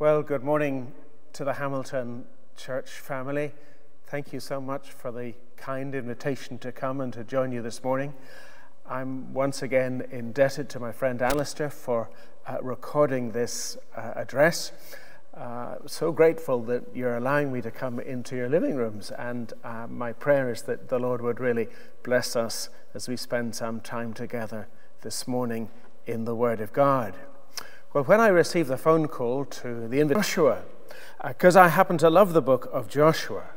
Well, good morning to the Hamilton Church family. Thank you so much for the kind invitation to come and to join you this morning. I'm once again indebted to my friend Alistair for uh, recording this uh, address. Uh, so grateful that you're allowing me to come into your living rooms, and uh, my prayer is that the Lord would really bless us as we spend some time together this morning in the Word of God. Well, when I received the phone call to the invitation Joshua, because uh, I happen to love the book of Joshua,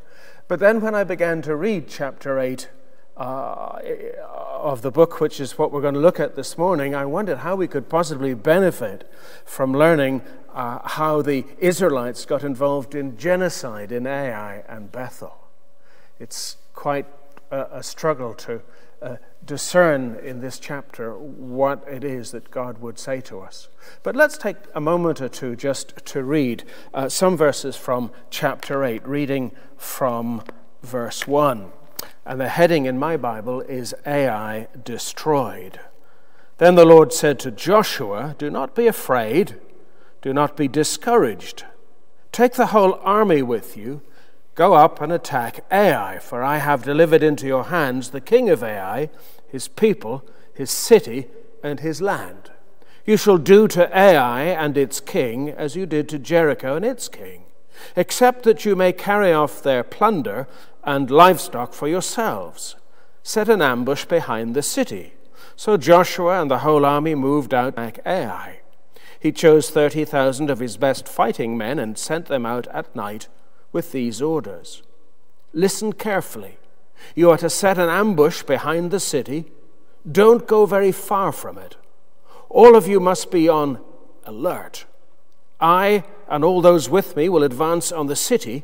but then when I began to read chapter 8 uh, of the book, which is what we're going to look at this morning, I wondered how we could possibly benefit from learning uh, how the Israelites got involved in genocide in Ai and Bethel. It's quite a, a struggle to uh, discern in this chapter what it is that God would say to us. But let's take a moment or two just to read uh, some verses from chapter 8, reading from verse 1. And the heading in my Bible is Ai destroyed. Then the Lord said to Joshua, Do not be afraid, do not be discouraged. Take the whole army with you Go up and attack Ai, for I have delivered into your hands the king of Ai, his people, his city, and his land. You shall do to Ai and its king as you did to Jericho and its king, except that you may carry off their plunder and livestock for yourselves. Set an ambush behind the city. So Joshua and the whole army moved out attack Ai. He chose 30,000 of his best fighting men and sent them out at night with these orders Listen carefully. You are to set an ambush behind the city. Don't go very far from it. All of you must be on alert. I and all those with me will advance on the city,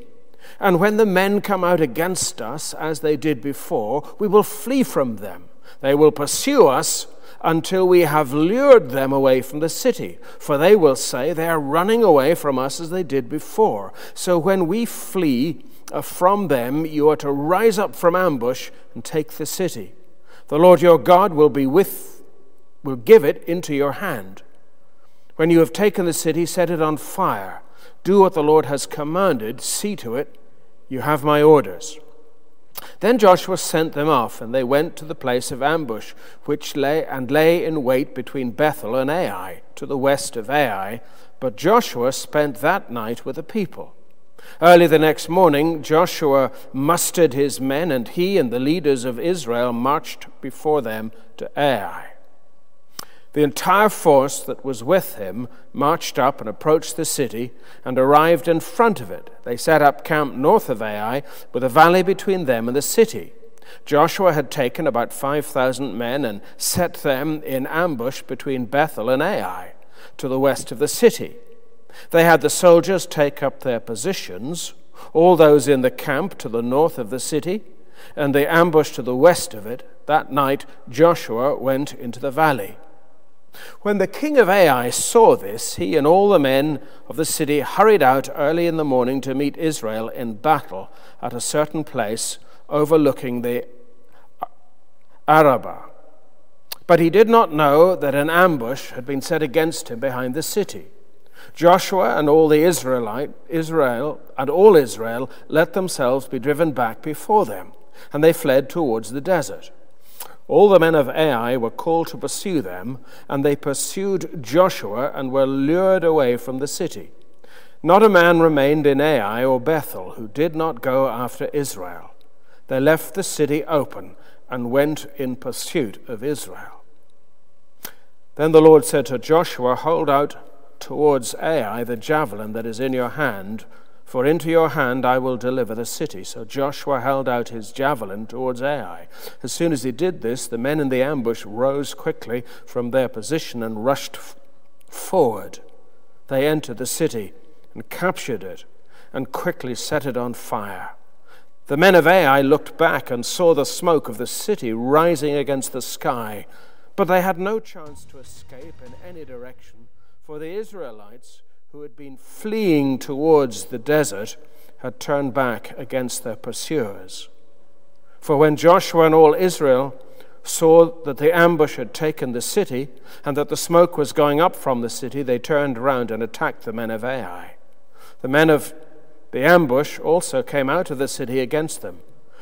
and when the men come out against us, as they did before, we will flee from them. They will pursue us until we have lured them away from the city. For they will say, They are running away from us as they did before. So when we flee Uh, from them, you are to rise up from ambush and take the city. The Lord your God will be with, will give it into your hand. When you have taken the city, set it on fire. Do what the Lord has commanded, see to it. You have my orders. Then Joshua sent them off, and they went to the place of ambush, which lay and lay in wait between Bethel and Ai, to the west of Ai. But Joshua spent that night with the people. Early the next morning, Joshua mustered his men, and he and the leaders of Israel marched before them to Ai. The entire force that was with him marched up and approached the city and arrived in front of it. They set up camp north of Ai, with a valley between them and the city. Joshua had taken about 5,000 men and set them in ambush between Bethel and Ai, to the west of the city. They had the soldiers take up their positions, all those in the camp to the north of the city, and the ambush to the west of it. That night Joshua went into the valley. When the king of Ai saw this, he and all the men of the city hurried out early in the morning to meet Israel in battle at a certain place overlooking the Arabah. But he did not know that an ambush had been set against him behind the city. Joshua and all the Israelite, Israel and all Israel let themselves be driven back before them, and they fled towards the desert. All the men of Ai were called to pursue them, and they pursued Joshua and were lured away from the city. Not a man remained in Ai or Bethel who did not go after Israel. They left the city open and went in pursuit of Israel. Then the Lord said to Joshua, Hold out towards Ai the javelin that is in your hand for into your hand I will deliver the city. So Joshua held out his javelin towards Ai. As soon as he did this, the men in the ambush rose quickly from their position and rushed f- forward. They entered the city and captured it and quickly set it on fire. The men of Ai looked back and saw the smoke of the city rising against the sky, but they had no chance to escape in any direction, for the Israelites who had been fleeing towards the desert had turned back against their pursuers. For when Joshua and all Israel saw that the ambush had taken the city and that the smoke was going up from the city, they turned round and attacked the men of Ai. The men of the ambush also came out of the city against them,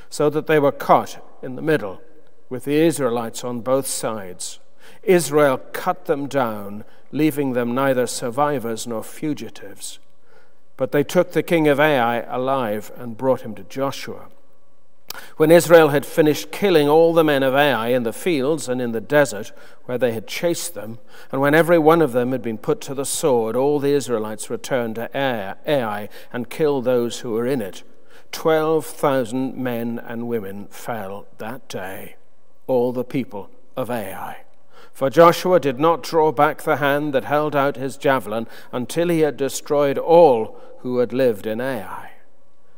so that they were caught in the middle, with the Israelites on both sides. Israel cut them down, leaving them neither survivors nor fugitives. But they took the king of Ai alive and brought him to Joshua. When Israel had finished killing all the men of Ai in the fields and in the desert where they had chased them, and when every one of them had been put to the sword, all the Israelites returned to Ai and killed those who were in it. Twelve thousand men and women fell that day, all the people of Ai. For Joshua did not draw back the hand that held out his javelin until he had destroyed all who had lived in Ai.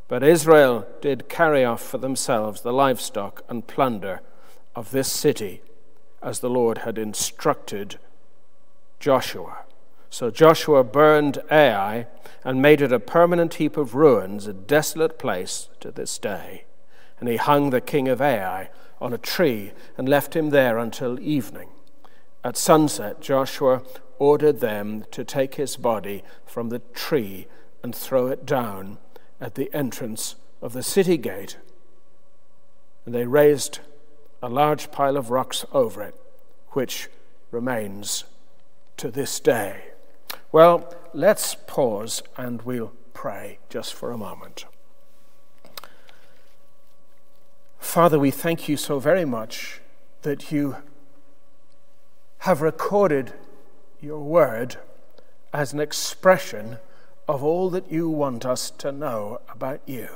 But Israel did carry off for themselves the livestock and plunder of this city, as the Lord had instructed Joshua. So Joshua burned Ai and made it a permanent heap of ruins, a desolate place to this day. And he hung the king of Ai on a tree and left him there until evening. At sunset, Joshua ordered them to take his body from the tree and throw it down at the entrance of the city gate. And they raised a large pile of rocks over it, which remains to this day. Well, let's pause and we'll pray just for a moment. Father, we thank you so very much that you have recorded your word as an expression of all that you want us to know about you.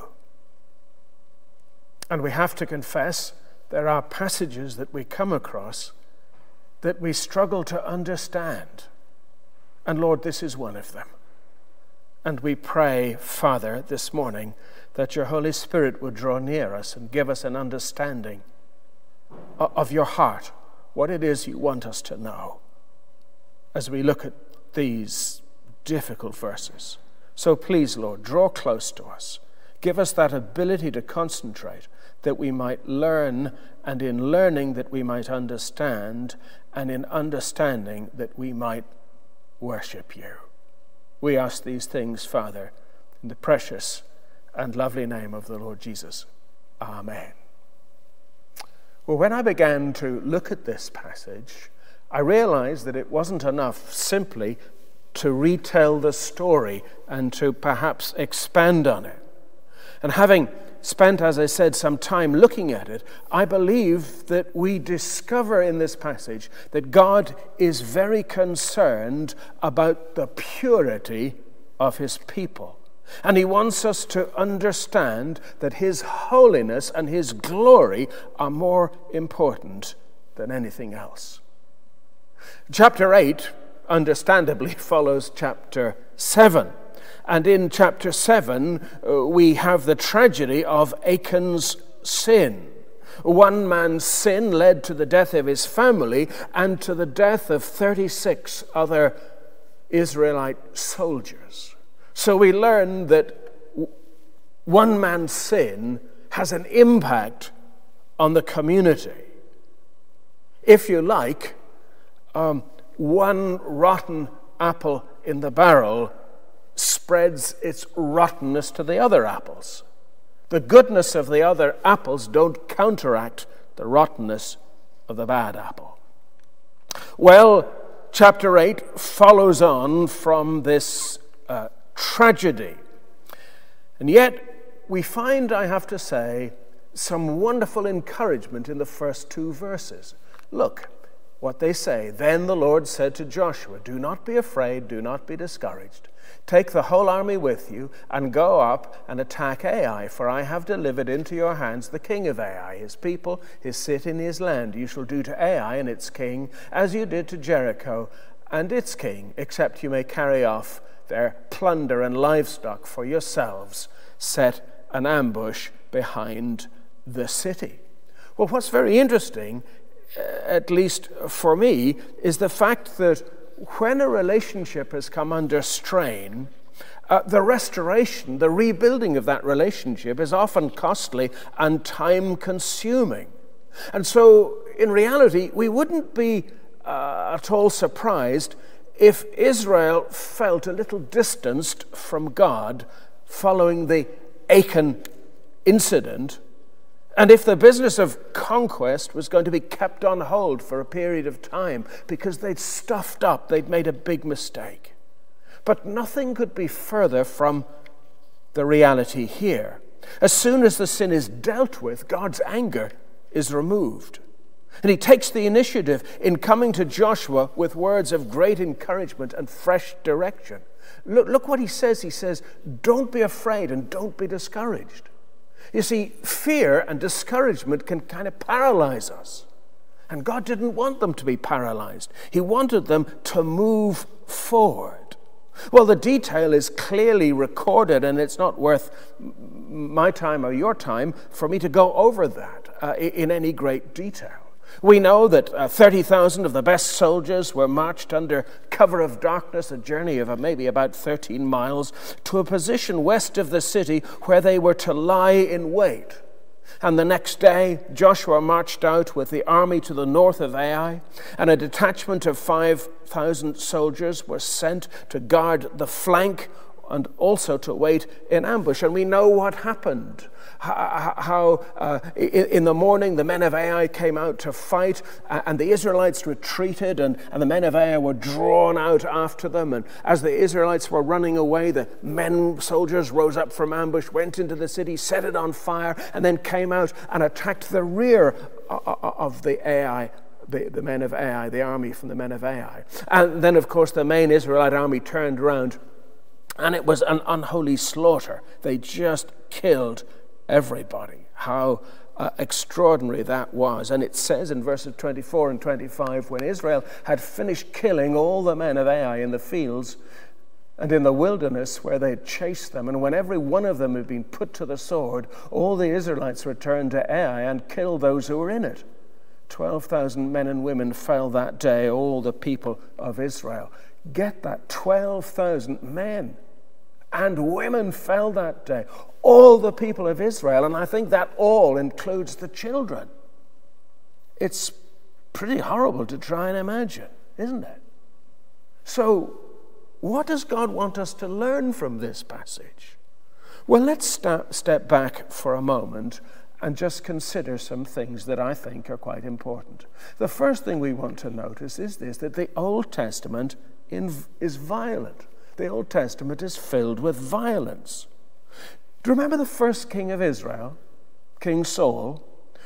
And we have to confess there are passages that we come across that we struggle to understand. And Lord, this is one of them. And we pray, Father, this morning that your Holy Spirit would draw near us and give us an understanding of your heart, what it is you want us to know as we look at these difficult verses. So please, Lord, draw close to us. Give us that ability to concentrate that we might learn, and in learning that we might understand, and in understanding that we might worship you. We ask these things, Father, in the precious and lovely name of the Lord Jesus. Amen. Well, when I began to look at this passage, I realized that it wasn't enough simply to retell the story and to perhaps expand on it. And having spent, as I said, some time looking at it, I believe that we discover in this passage that God is very concerned about the purity of his people. And he wants us to understand that his holiness and his glory are more important than anything else. Chapter 8 understandably follows chapter 7. And in chapter 7, uh, we have the tragedy of Achan's sin. One man's sin led to the death of his family and to the death of 36 other Israelite soldiers. So we learn that one man's sin has an impact on the community. If you like, um, one rotten apple in the barrel spreads its rottenness to the other apples. The goodness of the other apples don't counteract the rottenness of the bad apple. Well, chapter 8 follows on from this uh, tragedy. And yet, we find, I have to say, some wonderful encouragement in the first two verses. Look, what they say. Then the Lord said to Joshua, Do not be afraid, do not be discouraged. Take the whole army with you and go up and attack Ai, for I have delivered into your hands the king of Ai, his people, his city, and his land. You shall do to Ai and its king as you did to Jericho and its king, except you may carry off their plunder and livestock for yourselves. Set an ambush behind the city. Well, what's very interesting at least for me, is the fact that when a relationship has come under strain, uh, the restoration, the rebuilding of that relationship is often costly and time consuming. And so, in reality, we wouldn't be uh, at all surprised if Israel felt a little distanced from God following the Achan incident, and if the business of conquest was going to be kept on hold for a period of time because they'd stuffed up, they'd made a big mistake. But nothing could be further from the reality here. As soon as the sin is dealt with, God's anger is removed. And he takes the initiative in coming to Joshua with words of great encouragement and fresh direction. Look, look what he says. He says, Don't be afraid and don't be discouraged. You see, fear and discouragement can kind of paralyze us. And God didn't want them to be paralyzed, He wanted them to move forward. Well, the detail is clearly recorded, and it's not worth my time or your time for me to go over that uh, in any great detail. We know that uh, 30,000 of the best soldiers were marched under cover of darkness, a journey of uh, maybe about 13 miles, to a position west of the city where they were to lie in wait. And the next day, Joshua marched out with the army to the north of Ai, and a detachment of 5,000 soldiers were sent to guard the flank and also to wait in ambush. And we know what happened how uh, in the morning the men of Ai came out to fight, and the Israelites retreated, and, and the men of Ai were drawn out after them. And as the Israelites were running away, the men, soldiers, rose up from ambush, went into the city, set it on fire, and then came out and attacked the rear uh, uh, uh, of the Ai the, the, men of Ai, the army from the men of Ai. And then, of course, the main Israelite army turned around, and it was an unholy slaughter. They just killed everybody. How uh, extraordinary that was. And it says in verses 24 and 25 when Israel had finished killing all the men of Ai in the fields and in the wilderness where they had chased them, and when every one of them had been put to the sword, all the Israelites returned to Ai and killed those who were in it. 12,000 men and women fell that day, all the people of Israel. Get that 12,000 men and women fell that day. All the people of Israel, and I think that all includes the children. It's pretty horrible to try and imagine, isn't it? So, what does God want us to learn from this passage? Well, let's step, back for a moment and just consider some things that I think are quite important. The first thing we want to notice is this that the Old Testament is violent. The Old Testament is filled with violence. Do you remember the first king of Israel, King Saul?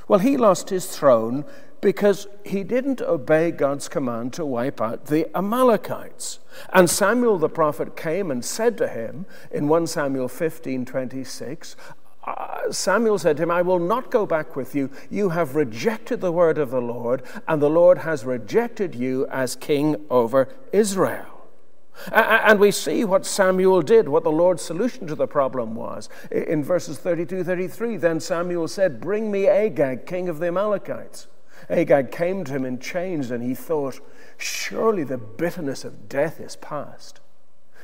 Well, he lost his throne because he didn't obey God's command to wipe out the Amalekites. And Samuel the prophet came and said to him in 1 Samuel 15 26, uh, Samuel said to him, I will not go back with you. You have rejected the word of the Lord, and the Lord has rejected you as king over Israel. And we see what Samuel did, what the Lord's solution to the problem was. In verses 32 33, then Samuel said, Bring me Agag, king of the Amalekites. Agag came to him in chains, and he thought, Surely the bitterness of death is past.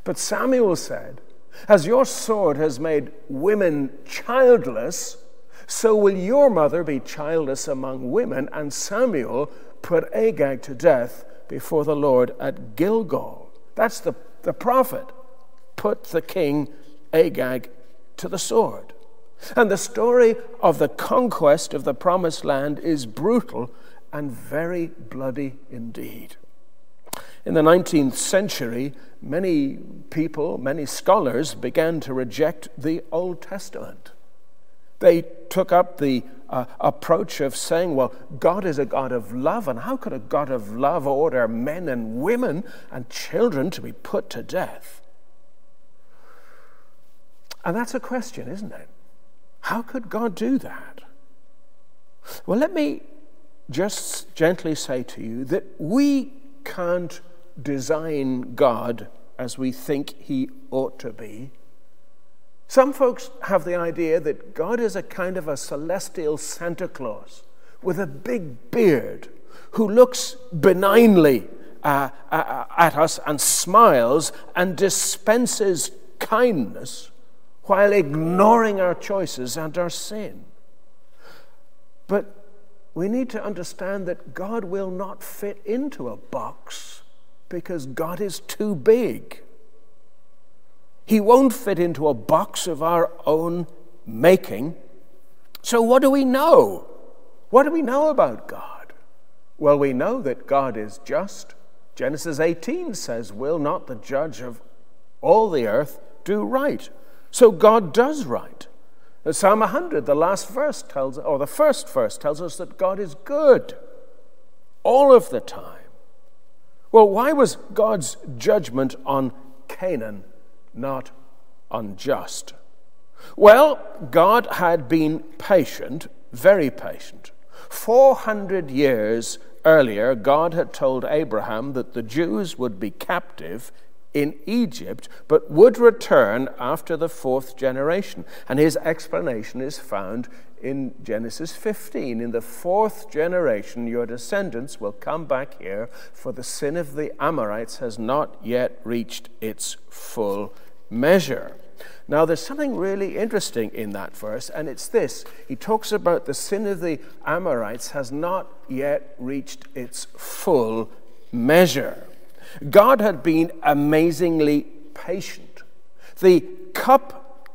But Samuel said, As your sword has made women childless, so will your mother be childless among women. And Samuel put Agag to death before the Lord at Gilgal. That's the, the prophet put the king Agag to the sword. And the story of the conquest of the promised land is brutal and very bloody indeed. In the 19th century, many people, many scholars began to reject the Old Testament. They took up the uh, approach of saying, well, God is a God of love, and how could a God of love order men and women and children to be put to death? And that's a question, isn't it? How could God do that? Well, let me just gently say to you that we can't design God as we think he ought to be some folks have the idea that God is a kind of a celestial Santa Claus with a big beard who looks benignly uh, uh, at us and smiles and dispenses kindness while ignoring our choices and our sin. But we need to understand that God will not fit into a box because God is too big. He won't fit into a box of our own making. So, what do we know? What do we know about God? Well, we know that God is just. Genesis 18 says, Will not the judge of all the earth do right? So, God does right. Psalm 100, the last verse tells, or the first verse tells us that God is good all of the time. Well, why was God's judgment on Canaan not unjust? Well, God had been patient, very patient. 400 years earlier, God had told Abraham that the Jews would be captive in Egypt, but would return after the fourth generation. And his explanation is found in Genesis 15. In the fourth generation, your descendants will come back here, for the sin of the Amorites has not yet reached its full measure. Now, there's something really interesting in that verse, and it's this. He talks about the sin of the Amorites has not yet reached its full measure. God had been amazingly patient. The cup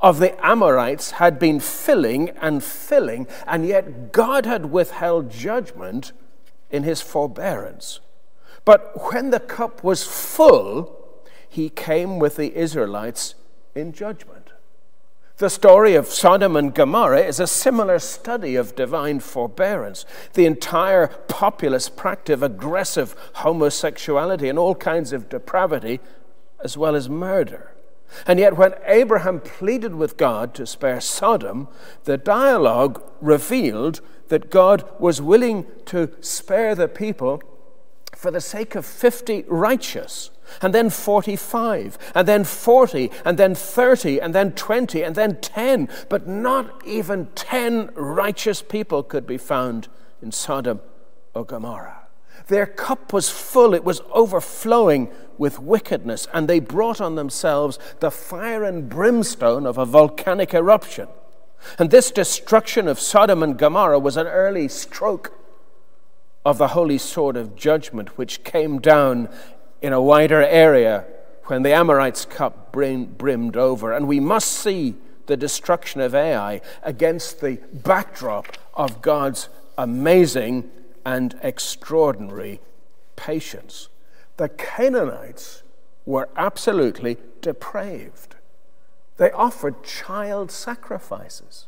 of the Amorites had been filling and filling, and yet God had withheld judgment in his forbearance. But when the cup was full, he came with the Israelites in judgment. The story of Sodom and Gomorrah is a similar study of divine forbearance. The entire populace practiced aggressive homosexuality and all kinds of depravity, as well as murder. And yet, when Abraham pleaded with God to spare Sodom, the dialogue revealed that God was willing to spare the people for the sake of 50 righteous and then 45, and then 40, and then 30, and then 20, and then 10. But not even 10 righteous people could be found in Sodom or Gomorrah. Their cup was full, it was overflowing with wickedness, and they brought on themselves the fire and brimstone of a volcanic eruption. And this destruction of Sodom and Gomorrah was an early stroke of the holy sword of judgment, which came down in a wider area when the Amorites' cup brimmed over. And we must see the destruction of Ai against the backdrop of God's amazing and extraordinary patience. The Canaanites were absolutely depraved. They offered child sacrifices.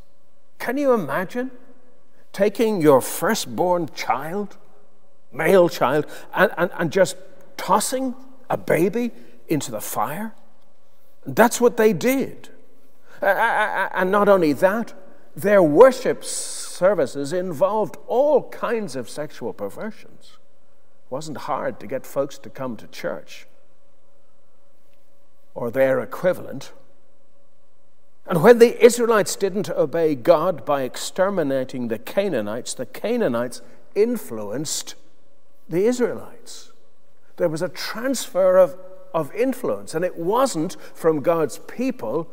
Can you imagine taking your firstborn child, male child, and, and, and just tossing a baby into the fire? That's what they did. And not only that, their worship services involved all kinds of sexual perversions. It wasn't hard to get folks to come to church or their equivalent. And when the Israelites didn't obey God by exterminating the Canaanites, the Canaanites influenced the Israelites there was a transfer of, of influence, and it wasn't from God's people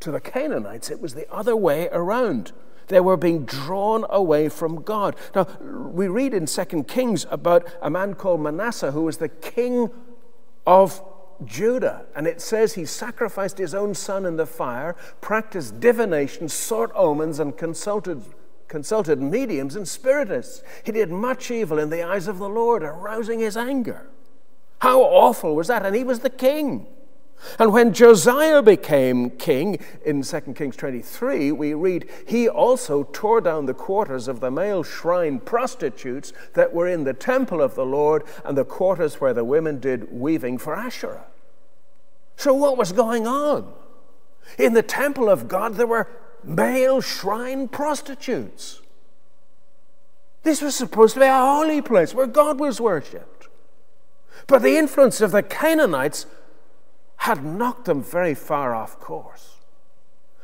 to the Canaanites, it was the other way around. They were being drawn away from God. Now, we read in 2 Kings about a man called Manasseh who was the king of Judah. And it says he sacrificed his own son in the fire, practiced divination, sought omens, and consulted, consulted mediums and spiritists. He did much evil in the eyes of the Lord, arousing his anger. How awful was that? And he was the king. And when Josiah became king in 2 Kings 23, we read, he also tore down the quarters of the male shrine prostitutes that were in the temple of the Lord and the quarters where the women did weaving for Asherah. So, what was going on? In the temple of God, there were male shrine prostitutes. This was supposed to be a holy place where God was worshipped. But the influence of the Canaanites had knocked them very far off course.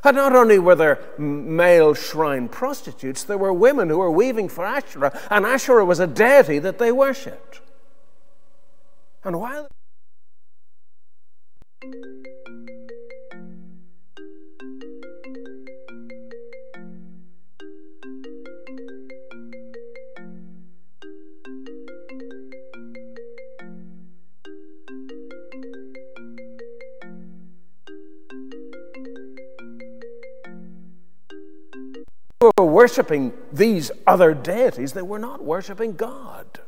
And not only were there male shrine prostitutes, there were women who were weaving for Asherah, and Asherah was a deity that they worshipped. And while worshiping these other deities, they were not worshiping God.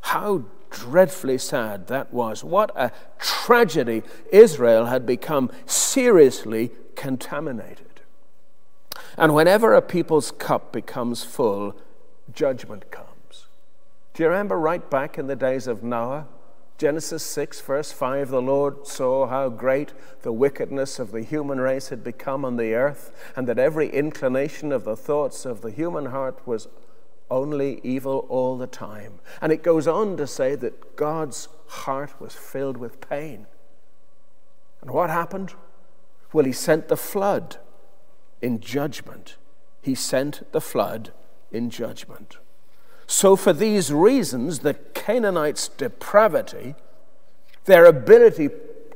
How dreadfully sad that was. What a tragedy. Israel had become seriously contaminated. And whenever a people's cup becomes full, judgment comes. Do you remember right back in the days of Noah? Genesis 6, verse 5 the Lord saw how great the wickedness of the human race had become on the earth, and that every inclination of the thoughts of the human heart was only evil all the time. And it goes on to say that God's heart was filled with pain. And what happened? Well, He sent the flood in judgment. He sent the flood in judgment. So, for these reasons, the Canaanites' depravity, their ability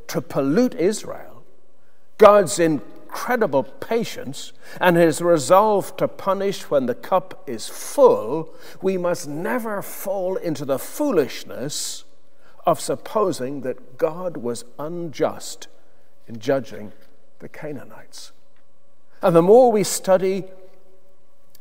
to pollute Israel, God's incredible patience, and his resolve to punish when the cup is full, we must never fall into the foolishness of supposing that God was unjust in judging the Canaanites. And the more we study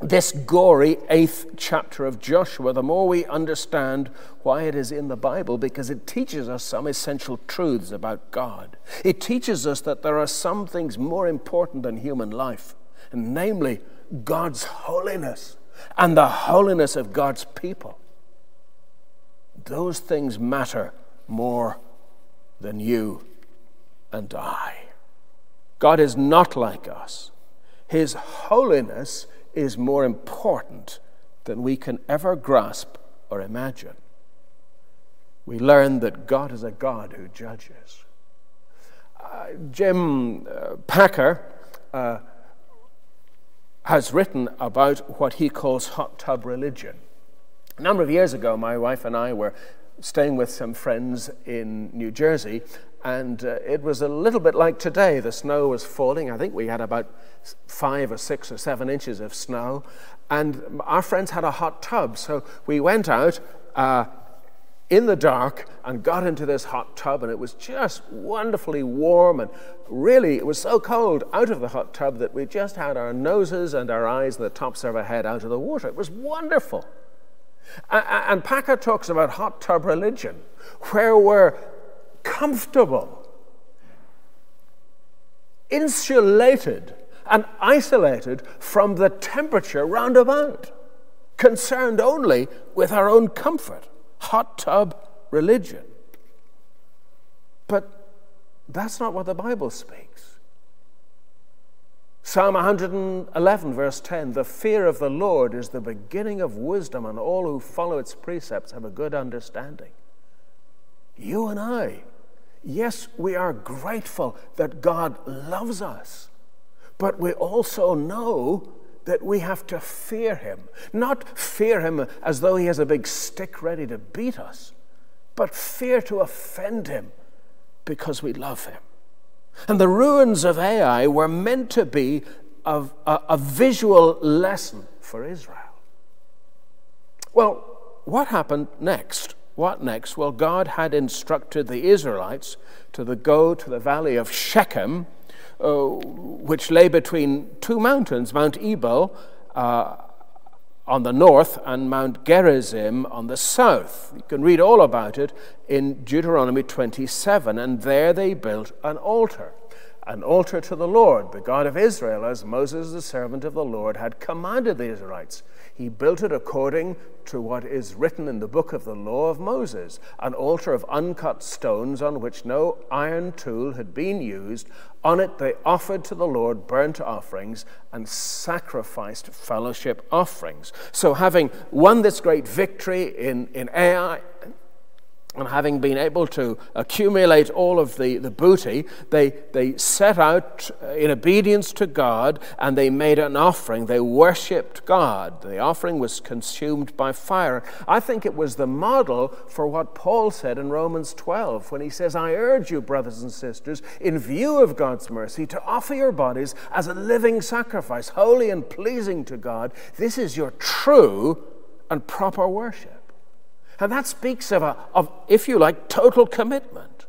this gory eighth chapter of Joshua, the more we understand why it is in the Bible, because it teaches us some essential truths about God. It teaches us that there are some things more important than human life, and namely God's holiness and the holiness of God's people. Those things matter more than you and I. God is not like us. His holiness is more important than we can ever grasp or imagine. We learn that God is a God who judges. Uh, Jim uh, Packer uh, has written about what he calls hot tub religion. A number of years ago, my wife and I were staying with some friends in New Jersey, and uh, it was a little bit like today. The snow was falling. I think we had about five or six or seven inches of snow. And our friends had a hot tub. So we went out uh, in the dark and got into this hot tub. And it was just wonderfully warm. And really, it was so cold out of the hot tub that we just had our noses and our eyes and the tops of our head out of the water. It was wonderful. And Packer talks about hot tub religion, where we're comfortable, insulated, and isolated from the temperature round about, concerned only with our own comfort. Hot tub religion. But that's not what the Bible speaks. Psalm 111, verse 10 The fear of the Lord is the beginning of wisdom, and all who follow its precepts have a good understanding. You and I Yes, we are grateful that God loves us, but we also know that we have to fear Him. Not fear Him as though He has a big stick ready to beat us, but fear to offend Him because we love Him. And the ruins of Ai were meant to be a, a, a visual lesson for Israel. Well, what happened next? What next? Well, God had instructed the Israelites to the, go to the valley of Shechem, uh, which lay between two mountains, Mount Ebal uh, on the north and Mount Gerizim on the south. You can read all about it in Deuteronomy 27. And there they built an altar an altar to the Lord, the God of Israel, as Moses, the servant of the Lord, had commanded the Israelites. He built it according to what is written in the book of the law of Moses an altar of uncut stones on which no iron tool had been used. On it they offered to the Lord burnt offerings and sacrificed fellowship offerings. So, having won this great victory in, in Ai, and having been able to accumulate all of the, the booty, they, they set out in obedience to God and they made an offering. They worshipped God. The offering was consumed by fire. I think it was the model for what Paul said in Romans 12 when he says, I urge you, brothers and sisters, in view of God's mercy, to offer your bodies as a living sacrifice, holy and pleasing to God. This is your true and proper worship. And that speaks of, a, of, if you like, total commitment.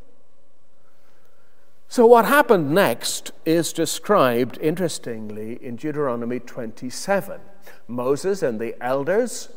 So, what happened next is described, interestingly, in Deuteronomy 27. Moses and the elders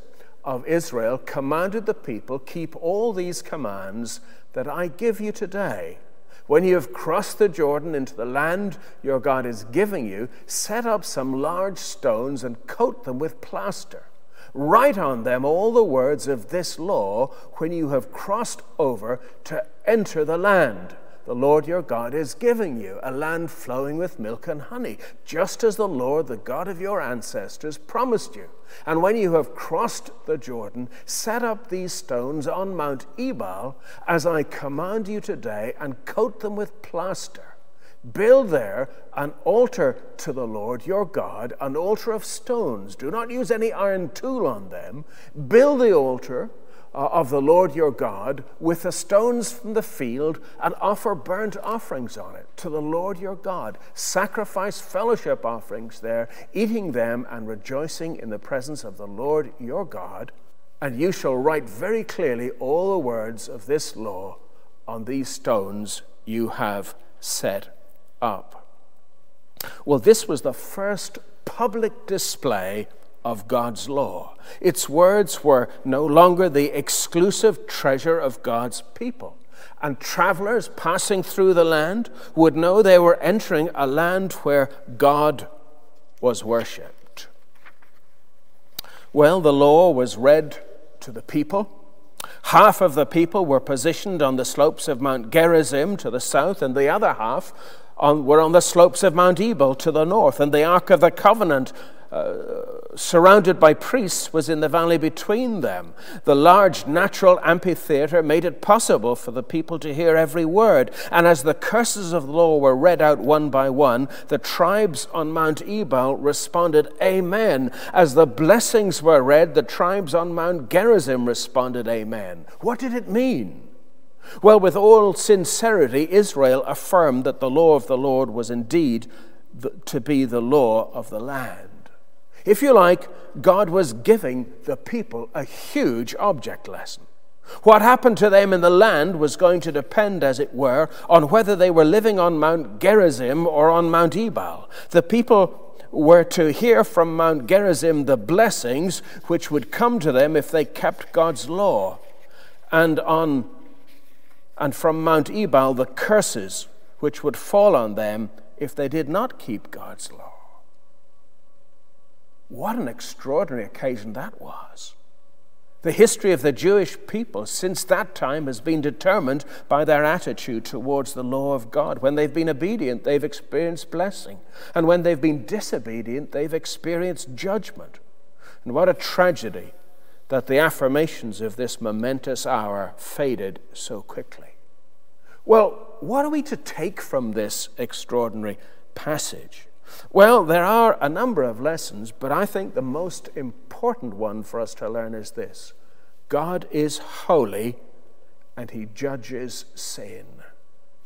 of Israel commanded the people, Keep all these commands that I give you today. When you have crossed the Jordan into the land your God is giving you, set up some large stones and coat them with plaster. Write on them all the words of this law when you have crossed over to enter the land the Lord your God is giving you, a land flowing with milk and honey, just as the Lord, the God of your ancestors, promised you. And when you have crossed the Jordan, set up these stones on Mount Ebal, as I command you today, and coat them with plaster. Build there an altar to the Lord your God, an altar of stones. Do not use any iron tool on them. Build the altar uh, of the Lord your God with the stones from the field and offer burnt offerings on it to the Lord your God. Sacrifice fellowship offerings there, eating them and rejoicing in the presence of the Lord your God. And you shall write very clearly all the words of this law on these stones you have set up. Well, this was the first public display of God's law. Its words were no longer the exclusive treasure of God's people. And travelers passing through the land would know they were entering a land where God was worshipped. Well, the law was read to the people. Half of the people were positioned on the slopes of Mount Gerizim to the south, and the other half on, were on the slopes of Mount Ebal to the north. And the Ark of the Covenant uh, surrounded by priests, was in the valley between them. The large natural amphitheater made it possible for the people to hear every word. And as the curses of the law were read out one by one, the tribes on Mount Ebal responded, Amen. As the blessings were read, the tribes on Mount Gerizim responded, Amen. What did it mean? Well, with all sincerity, Israel affirmed that the law of the Lord was indeed to be the law of the land. If you like, God was giving the people a huge object lesson. What happened to them in the land was going to depend, as it were, on whether they were living on Mount Gerizim or on Mount Ebal. The people were to hear from Mount Gerizim the blessings which would come to them if they kept God's law, and, on, and from Mount Ebal the curses which would fall on them if they did not keep God's law. What an extraordinary occasion that was. The history of the Jewish people since that time has been determined by their attitude towards the law of God. When they've been obedient, they've experienced blessing. And when they've been disobedient, they've experienced judgment. And what a tragedy that the affirmations of this momentous hour faded so quickly. Well, what are we to take from this extraordinary passage? Well, there are a number of lessons, but I think the most important one for us to learn is this God is holy and he judges sin.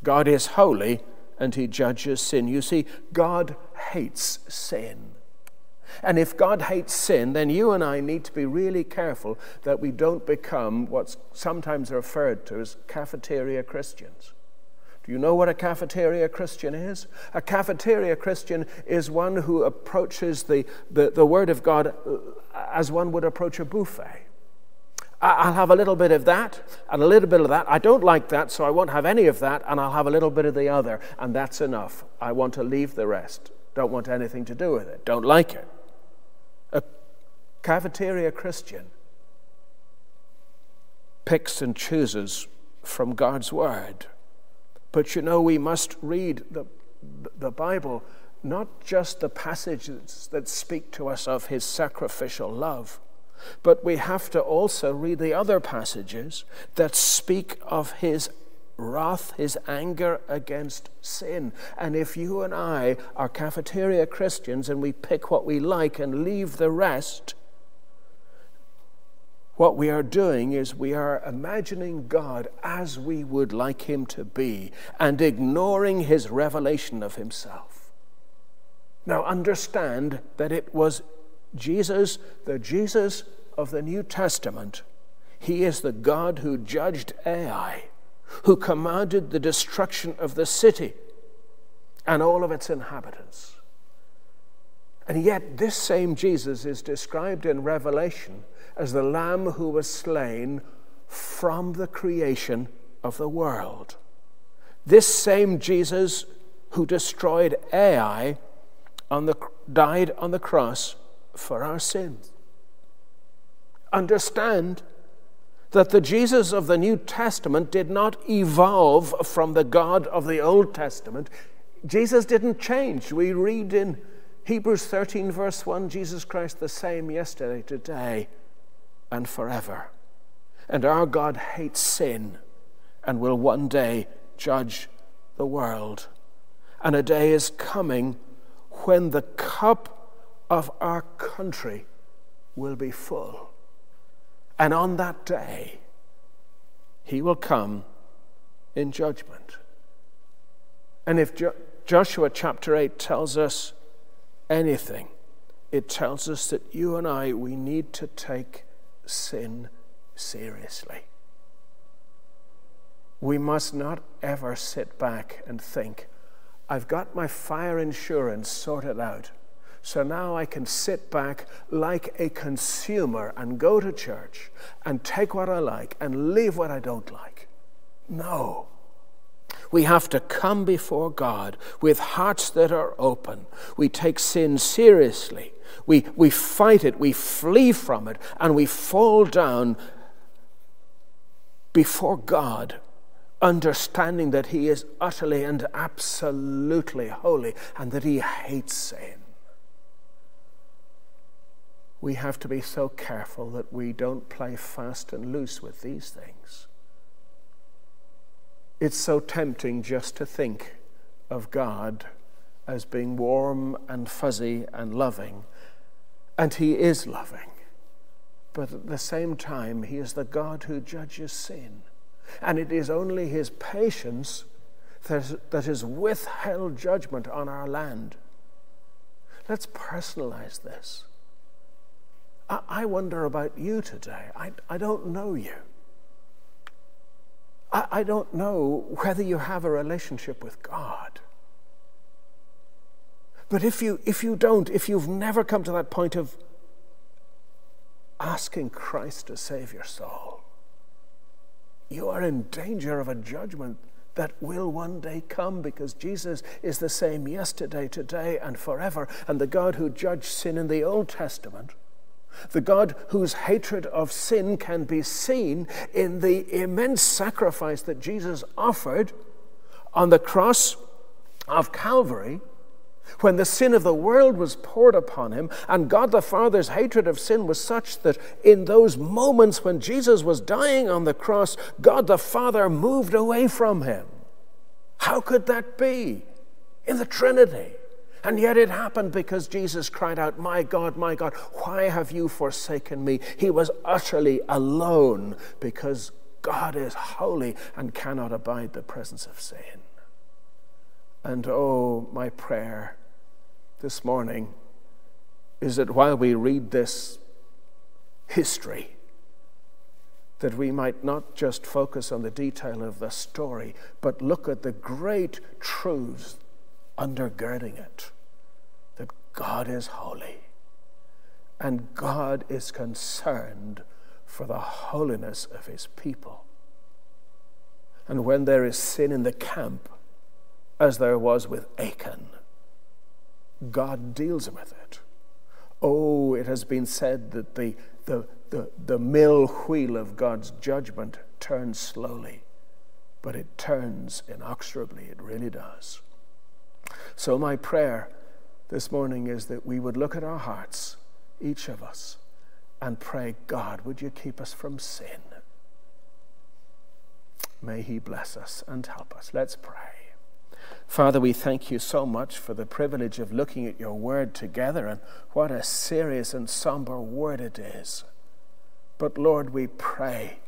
God is holy and he judges sin. You see, God hates sin. And if God hates sin, then you and I need to be really careful that we don't become what's sometimes referred to as cafeteria Christians. Do you know what a cafeteria Christian is? A cafeteria Christian is one who approaches the, the, the Word of God uh, as one would approach a buffet. I'll have a little bit of that and a little bit of that. I don't like that, so I won't have any of that, and I'll have a little bit of the other, and that's enough. I want to leave the rest. Don't want anything to do with it. Don't like it. Cafeteria Christian picks and chooses from God's Word. But you know, we must read the, the Bible, not just the passages that speak to us of his sacrificial love, but we have to also read the other passages that speak of his wrath, his anger against sin. And if you and I are cafeteria Christians and we pick what we like and leave the rest, what we are doing is we are imagining God as we would like Him to be and ignoring His revelation of Himself. Now, understand that it was Jesus, the Jesus of the New Testament. He is the God who judged Ai, who commanded the destruction of the city and all of its inhabitants. And yet, this same Jesus is described in Revelation as the Lamb who was slain from the creation of the world. This same Jesus who destroyed Ai on the, died on the cross for our sins. Understand that the Jesus of the New Testament did not evolve from the God of the Old Testament. Jesus didn't change. We read in Hebrews 13, verse 1 Jesus Christ the same yesterday, today, and forever. And our God hates sin and will one day judge the world. And a day is coming when the cup of our country will be full. And on that day, he will come in judgment. And if jo- Joshua chapter 8 tells us anything, it tells us that you and I, we need to take sin seriously. We must not ever sit back and think, I've got my fire insurance sorted out. So now I can sit back like a consumer and go to church and take what I like and leave what I don't like. No. We have to come before God with hearts that are open. We take sin seriously. We, we fight it, we flee from it, and we fall down before God, understanding that He is utterly and absolutely holy and that He hates sin. We have to be so careful that we don't play fast and loose with these things. It's so tempting just to think of God as being warm and fuzzy and loving, and He is loving. But at the same time, He is the God who judges sin. And it is only His patience that, has withheld judgment on our land. Let's personalize this. I, I wonder about you today. I, I don't know you. I, I don't know whether you have a relationship with God. But if you, if you don't, if you've never come to that point of asking Christ to save your soul, you are in danger of a judgment that will one day come because Jesus is the same yesterday, today, and forever. And the God who judged sin in the Old Testament, the God whose hatred of sin can be seen in the immense sacrifice that Jesus offered on the cross of Calvary when the sin of the world was poured upon him, and God the Father's hatred of sin was such that in those moments when Jesus was dying on the cross, God the Father moved away from him. How could that be? In the Trinity. And yet it happened because Jesus cried out, My God, my God, why have you forsaken me? He was utterly alone because God is holy and cannot abide the presence of sin. And oh, my prayer this morning is that while we read this history, that we might not just focus on the detail of the story, but look at the great truths undergirding it that God is holy and God is concerned for the holiness of his people. And when there is sin in the camp, as there was with Achan. God deals with it. Oh, it has been said that the, the, the, the mill wheel of God's judgment turns slowly, but it turns inexorably. It really does. So, my prayer this morning is that we would look at our hearts, each of us, and pray, God, would you keep us from sin? May He bless us and help us. Let's pray. Father, we thank you so much for the privilege of looking at your word together, and what a serious and somber word it is. But Lord, we pray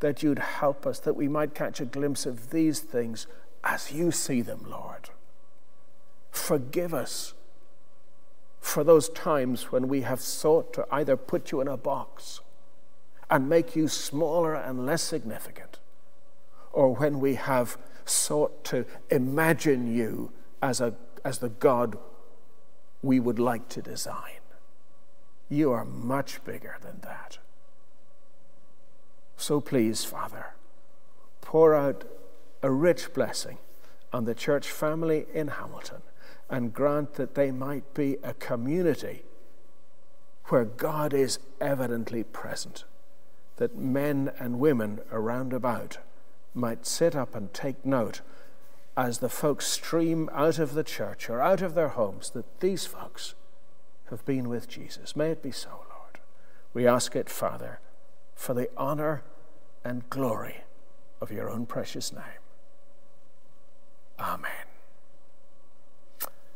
that you'd help us, that we might catch a glimpse of these things as you see them, Lord. Forgive us for those times when we have sought to either put you in a box and make you smaller and less significant, or when we have sought to imagine you as a as the God we would like to design. You are much bigger than that. So please, Father, pour out a rich blessing on the church family in Hamilton and grant that they might be a community where God is evidently present, that men and women around about might sit up and take note as the folks stream out of the church or out of their homes that these folks have been with Jesus. May it be so, Lord. We ask it, Father, for the honor and glory of your own precious name. Amen.